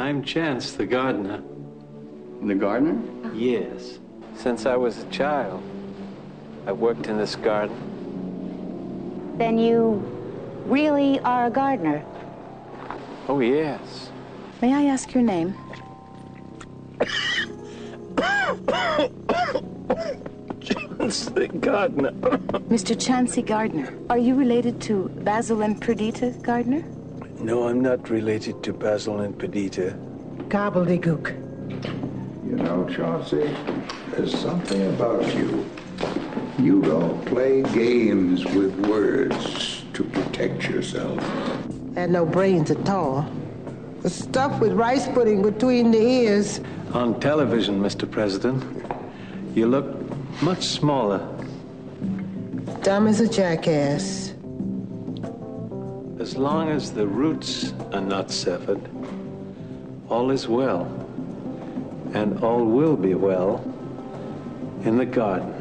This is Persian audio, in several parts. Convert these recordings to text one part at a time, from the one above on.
I'm Chance, the gardener. The gardener? Yes. Since I was a child, I worked in this garden. Then you really are a gardener. Oh, yes. May I ask your name? Chance the gardener. Mr. Chansey Gardner. Are you related to Basil and Perdita Gardner? No, I'm not related to Basil and Perdita. Gobbledygook. You know, Chauncey, there's something about you. You don't play games with words to protect yourself. I Had no brains at all. The stuff with rice pudding between the ears. On television, Mr. President, you look much smaller. Dumb as a jackass. As long as the roots are not severed, all is well. And all will be well in the garden.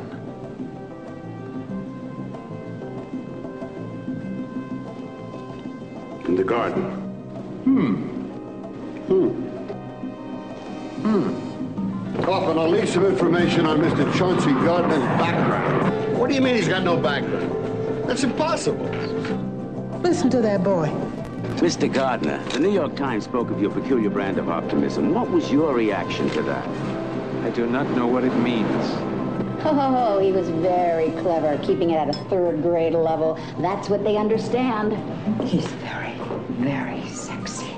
In the garden. Hmm. Hmm. Hmm. Coffin, I'll need some information on Mr. Chauncey Gardner's background. What do you mean he's got no background? That's impossible. Listen to that boy. Mr. Gardner, the New York Times spoke of your peculiar brand of optimism. What was your reaction to that? I do not know what it means. Oh, he was very clever, keeping it at a third grade level. That's what they understand. He's very, very sexy.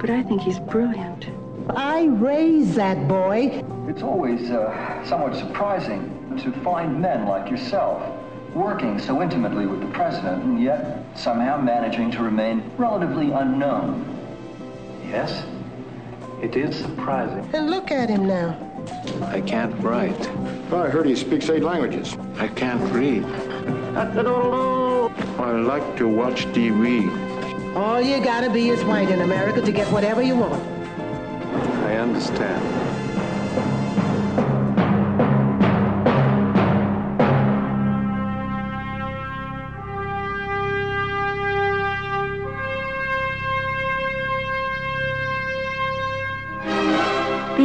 But I think he's brilliant. I raised that boy. It's always uh, somewhat surprising to find men like yourself working so intimately with the president and yet somehow managing to remain relatively unknown. Yes, it is surprising. And look at him now. I can't write. I heard he speaks eight languages. I can't read. I like to watch TV. All you gotta be is white in America to get whatever you want. I understand.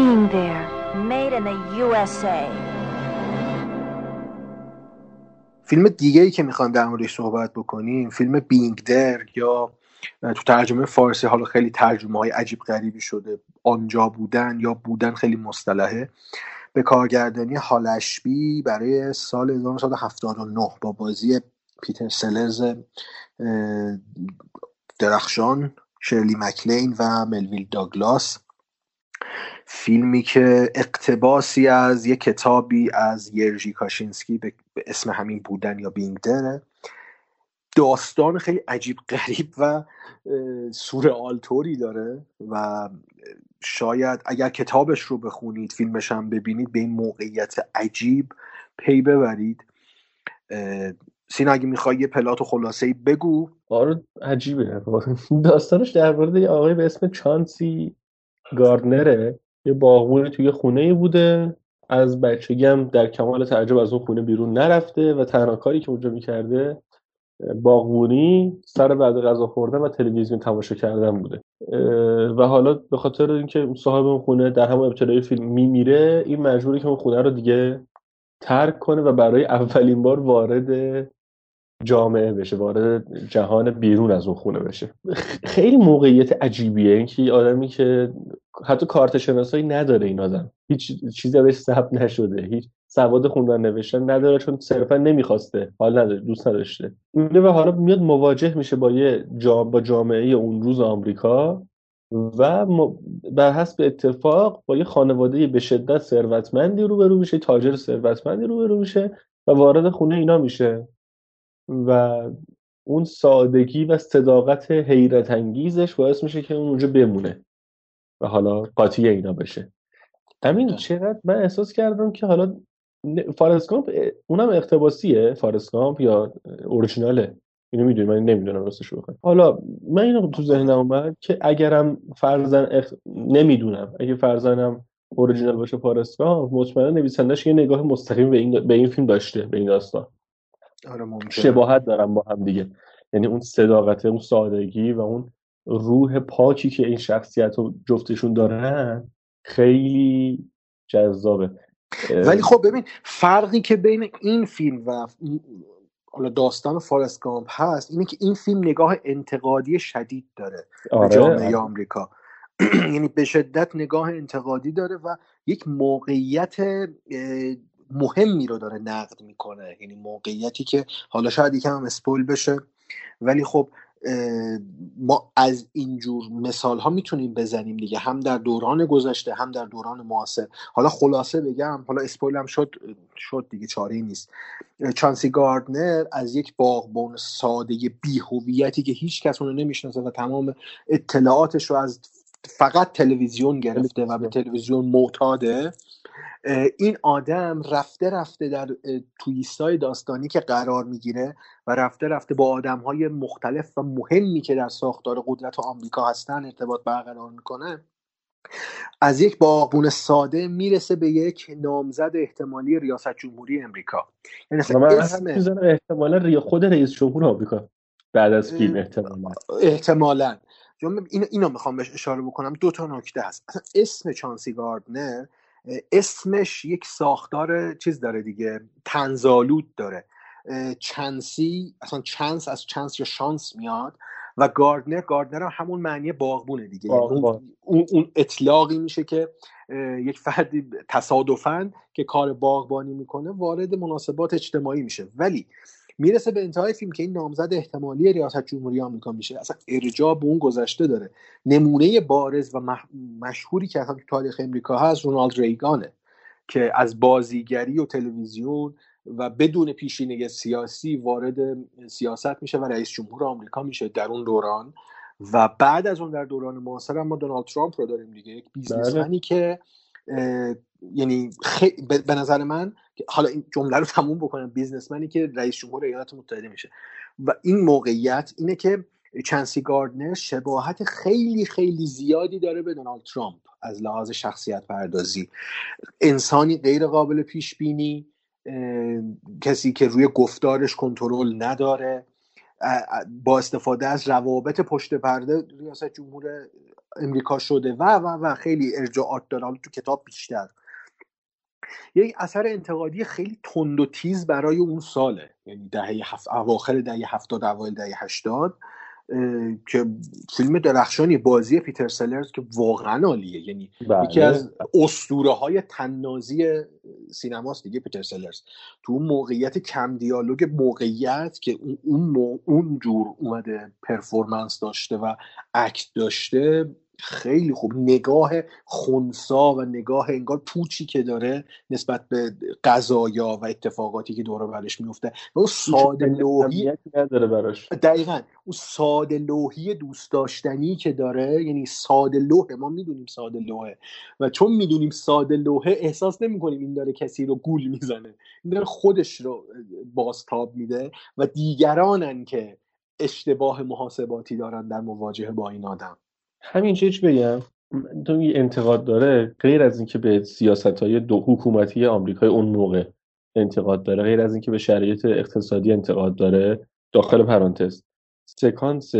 Being there, made in the USA. فیلم دیگه ای که می‌خوایم در موردش صحبت بکنیم فیلم بینگ در یا تو ترجمه فارسی حالا خیلی ترجمه های عجیب غریبی شده. آنجا بودن یا بودن خیلی مصطلحه. به کارگردانی هالشبی برای سال 1979 با بازی پیتر سلرز اه، درخشان شرلی مکلین و ملویل داگلاس. فیلمی که اقتباسی از یک کتابی از یرژی کاشینسکی به اسم همین بودن یا بینگ دره داستان خیلی عجیب غریب و سورئال طوری داره و شاید اگر کتابش رو بخونید فیلمش هم ببینید به این موقعیت عجیب پی ببرید. سینا اگه می‌خوای یه پلات و خلاصه بگو. آره عجیبه. داستانش در مورد یه آقای به اسم چانسی گاردنره. یه باغبونی توی خونه بوده. از بچگی در کمال تعجب از اون خونه بیرون نرفته و تنها کاری که اونجا می‌کرده باغبونی سر بعد غذا خوردن و تلویزیون تماشا کردن بوده. و حالا به خاطر اینکه صاحب اون خونه در همون ابتدای فیلم میمیره این مجبوره که اون خونه رو دیگه ترک کنه و برای اولین بار وارد جامعه بشه وارد جهان بیرون از اون خونه بشه. خیلی موقعیت عجیبیه اینکه آدمی که حتی کارت شناسایی نداره این آدم. هیچ چیزی بهش ثبت نشده هیچ سواد خوندن نوشتن نداره چون صرفا نمی‌خواسته حال نداره دوست نداشته. اینه و حالا میاد مواجه میشه با یه جا با جامعه اون روز آمریکا و بر حسب اتفاق با یه خانواده به شدت ثروتمندی روبرو میشه تاجر ثروتمندی روبرو میشه و وارد خونه اینا میشه. و اون سادگی و صداقت حیرت انگیزش باعث میشه که اون اونجا بمونه و حالا قاطی اینا بشه. همین چقدر من احساس کردم که حالا اه، اونم اقتباسیه فارست گامپ یا اورجیناله اینو می‌دونی؟ من نمی‌دونم راستش رو بخوای حالا من اینو تو ذهنم اومد که اگرم فرزن اخ... نمی‌دونم. اگه فرزنم اورجینال باشه فارست گامپ مطمئنا نویسندش یه نگاه مستقیم به این به این فیلم داشته به این داستان. آره شباهت دارن با هم دیگه. یعنی اون صداقت اون سادگی و اون روح پاکی که این شخصیت رو جفتشون دارن خیلی جذابه. ولی خب ببین فرقی که بین این فیلم و حالا داستان فارست گامپ هست اینه که این فیلم نگاه انتقادی شدید داره آره، به جامعه آره. آمریکا. یعنی به شدت نگاه انتقادی داره و یک موقعیت مهمی رو داره نقد می‌کنه. یعنی موقعیتی که حالا شاید یکم هم اسپویل بشه. ولی خب ما از اینجور مثال ها می‌تونیم بزنیم دیگه. هم در دوران گذشته هم در دوران معاصر. حالا خلاصه بگم حالا اسپویل هم شد شد دیگه چاره نیست. چانسی گاردنر از یک باغبان ساده بیهویتی که هیچ کس اونو نمی‌شناسه و تمام اطلاعاتش رو از فقط تلویزیون گرفته و به تلویزیون معتاده این آدم رفته رفته در تویست های داستانی که قرار می‌گیره و رفته رفته با آدم های مختلف و مهمی که در ساختار قدرت آمریکا هستن ارتباط برقرار می‌کنه از یک باغبون ساده می‌رسه به یک نامزد احتمالی ریاست جمهوری امریکا یعنی و من اسم احتمالا خود رئیس جمهور آمریکا بعد از فیلم احتمالا. احتمالا. چون اینو, اینو می‌خوام بهش اشاره بکنم. دو تا نکته هست. اسم چانسی گاردنر اسمش یک ساختار چیز داره دیگه تنزالود داره. اه، چانسی اصلا چانس از چانس یا شانس میاد و گاردنر گاردنر هم همون معنی باغبونه دیگه. یعنی اون. اون, اطلاقی میشه که یک فردی تصادفاً که کار باغبانی می‌کنه وارد مناسبات اجتماعی میشه. ولی می‌رسه به انتهای فیلم که این نامزد احتمالی ریاست جمهوری آمریکا میشه. اصلا ارجاع به اون گذشته داره. نمونه بارز و مح- مشهوری که اصلا تو تاریخ امریکا هست رونالد ریگانه که از بازیگری و تلویزیون و بدون پیشینه سیاسی وارد سیاست میشه و رئیس جمهور آمریکا میشه در اون دوران. و بعد از اون در دوران معاصر ما دونالد ترامپ رو داریم دیگه. یک بیزنسمنی که یعنی خی... به نظر من حالا این جمله رو تموم بکنم بیزنسمنی که رئیس جمهور ایالات متحده میشه. و این موقعیت اینه که چانسی گاردنر شباهت خیلی خیلی زیادی داره به دونالد ترامپ از لحاظ شخصیت پردازی. انسانی غیر قابل پیش بینی کسی که روی گفتارش کنترل نداره. با استفاده از روابط پشت پرده ریاست جمهور امریکا شده و و و خیلی ارجاعات داره تو کتاب بیشتر. یک اثر انتقادی خیلی تند و تیز برای اون ساله یعنی دهه هفت اواخر دهه هفتاد اوایل دهه هشتاد. که فیلم درخشانی بازی پیتر سلرز که واقعا عالیه یعنی بله. یکی از اسطوره های تنازی سینماست دیگه پیتر سلرز تو اون موقعیت کم دیالوگ موقعیت که اون اون, اون جور اومده پرفورمنس داشته و اکت داشته خیلی خوب. نگاه خونسا و نگاه انگار پوچی که داره نسبت به قضایا و اتفاقاتی که دور برش میفته و اون ساده لوحی نداره براش. دقیقا. اون ساده لوحی دوست داشتنی که داره یعنی ساده لوحه ما می‌دونیم ساده لوحه. و چون می‌دونیم ساده لوحه احساس نمی کنیم این داره کسی رو گول می‌زنه. این داره خودش رو بازتاب میده و دیگرانن که اشتباه محاسباتی دارن در مواجهه با این آدم. همین چیز بگم تو انتقاد داره غیر از اینکه به سیاست های دو حکومتی آمریکای اون موقع انتقاد داره غیر از اینکه به شرایط اقتصادی انتقاد داره داخل پرانتز. سکانس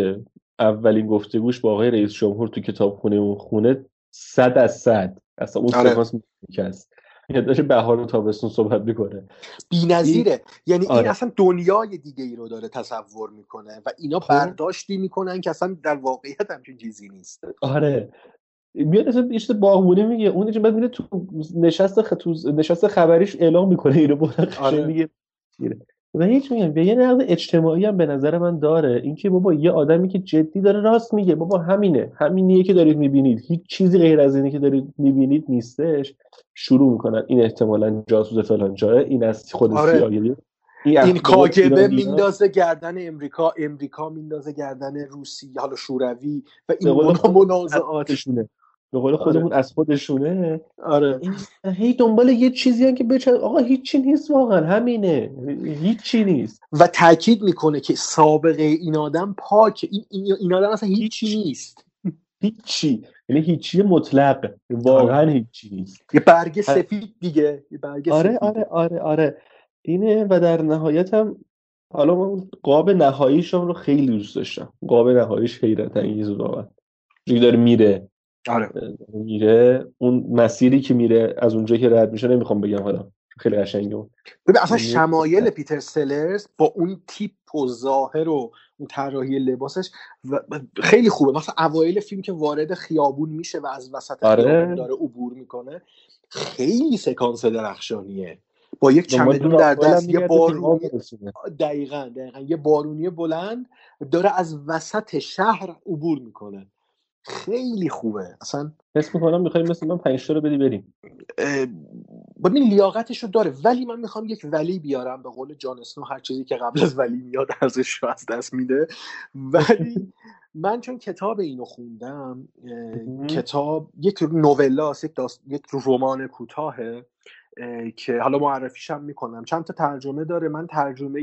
اولین گفتگوش با آقای رئیس جمهور تو کتابخونه اون خونه صد از صد. اصلا اون آره. سکانس یعنی داشته بهار و تابستون صحبت می‌کنه بی‌نظیره یعنی این آره. اصلا دنیای دیگه ای رو داره تصور می‌کنه و اینا خب. برداشتی می‌کنن که اصلا در واقعیت همچین چیزی نیست آره میاد اصلا یه باغبونی میگه اون اینجا بعد میره تو نشست خ... تو نشست خبریش اعلام می‌کنه اینو آره. میگه. و هیچ میگم؟ یه نقد اجتماعی هم به نظر من داره. اینکه بابا یه آدمی که جدی داره راست میگه. بابا همینه. همینیه که دارید می‌بینید. هیچ چیزی غیر از اینی که دارید می‌بینید نیستش. شروع می‌کنن. این احتمالا جاسوس فلان جاه این از خود آره. CIA این, این کاگبه. میندازه گردن امریکا. امریکا میندازه گردن روسی حالا شوروی و به این قول به قول خودمون از خودشونه. آره. هی دنبال یه چیزی هم که بچه آقا هیچی نیست واقعا همینه. هیچی نیست. و تاکید می‌کنه که سابقه این آدم پاکه این, این, آدم اصلا هیچی نیست. هیچی. یعنی هیچی مطلق. واقعا هیچی نیست. یه برگ سفید دیگه. یه برگ آره سفید آره آره آره. اینه و در نهایت هم حالا من قاب نهاییشم رو خیلی دوست داشتم. قاب نهاییش حیرت انگیز واقعا. داره میره. آره. میره. اون مسیری که میره از اونجا که رد میشه نمی‌خوام بگم حالا. خیلی قشنگه ببین اصلا شمایل پیتر سلرز با اون تیپ و ظاهر و اون طراحی لباسش خیلی خوبه. مثلا اوایل فیلم که وارد خیابون میشه و از وسط آره. خیابون داره عبور می‌کنه خیلی سکانس درخشانی با یک چمدون در دست یه بارونی دقیقا دقیقا. یه بارونی بلند داره از وسط شهر عبور می‌کنه. خیلی خوبه. اصلا حس می‌کنم می‌خوایم مثل من پنج رو بدی بریم. ببین لیاقتش رو داره ولی من می‌خوام یک ولی بیارم. به قول جان اسنو هر چیزی که قبل از ولی میاد ارزش رو از دست میده. ولی من چون کتاب اینو خوندم کتاب یک نوولاست یک. یک رمان کوتاهه. که حالا معرفیش هم می‌کنم. چند تا ترجمه داره. من ترجمه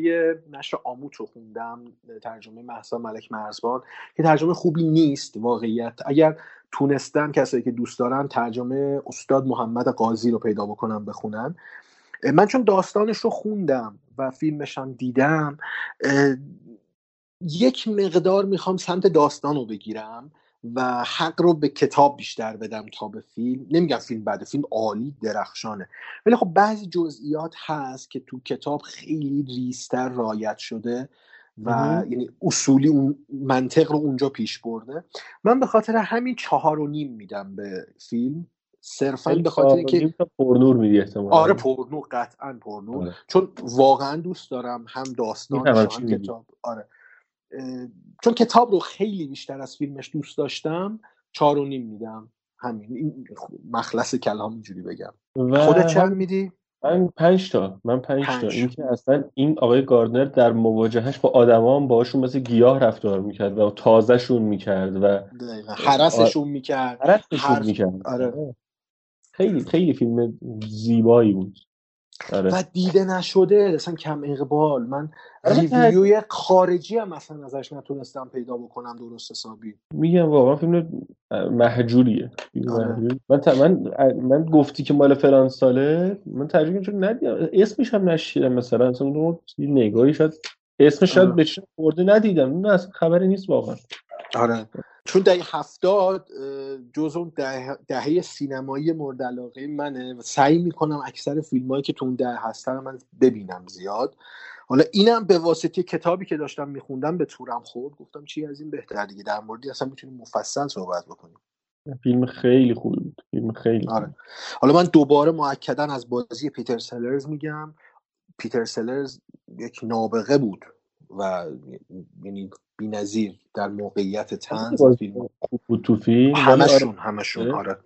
نشر آموت رو خوندم. ترجمه محسا ملک مرزبان که ترجمه خوبی نیست واقعیت. اگر تونستن کسایی که دوست دارن ترجمه استاد محمد قاضی رو پیدا بکنم بخونن. من چون داستانش رو خوندم و فیلمش هم دیدم یک مقدار می‌خوام سمت داستان رو بگیرم. و حق رو به کتاب بیشتر بدم تا به فیلم. نمیگم فیلم بعد فیلم عالی درخشانه. ولی خب بعضی جزئیات هست که تو کتاب خیلی ریستر رایت شده و یعنی اصولی اون منطق رو اونجا پیش برده. من به خاطر همین چهار و نیم میدم به فیلم. صرفا به خاطر اینکه پرنور میدی احتمالا. آره پرنور قطعا پرنور. آره. چون واقعا دوست دارم هم داستان هم کتاب. آره. چون کتاب رو خیلی بیشتر از فیلمش دوست داشتم چهار و نیم میدم. همین این مخلص کلام اینجوری بگم. خودت چند میدی؟ من پنج تا من پنج, پنج. تا. این که اصلا این آقای گاردنر در مواجهش با آدما هم باشون مثل گیاه رفتار می‌کرد و تازهشون می‌کرد و حرسشون می‌کرد. حرسشون می‌کرد. آره. خیلی خیلی فیلم زیبایی بود. آره. و دیده نشده اصلا کم اقبال. من آره، ریویوی خارجی هم مثلا ازش نتونستم پیدا بکنم درست حسابی. میگم واقعا فیلم محجوریه. آره. من, من من گفتی که مال فلان ساله من ترجمه چون ندیدم. اسمش هم نشیدم مثلا. اصلا نگاهی شد اسمش شاید بشه خورده ندیدم. نه اصلا خبری نیست واقعا. آره. چون دهه هفتاد جز اون دهه سینمایی مورد علاقه منه و سعی می‌کنم اکثر فیلم که تو اون دهه هستن من ببینم زیاد. حالا اینم به واسطه کتابی که داشتم میخوندم به تورم خورد. گفتم چی از این بهتر دیگه؟ در موردی اصلا می‌تونیم مفصل صحبت بکنیم. فیلم خیلی خوبی بود. فیلم خیلی آره. حالا من دوباره معکدا از بازی پیتر سلرز میگم. پیتر سلرز یک نابغه بود و یعنی بی‌نظیر در موقعیت تنز فیلم. خوب بود تو فیلم. همشون آره. همشون آره.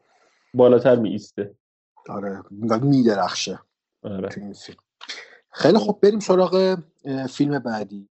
بالاتر می ایسته. آره. میدرخشه آره. خیلی خوب. بریم سراغ فیلم بعدی.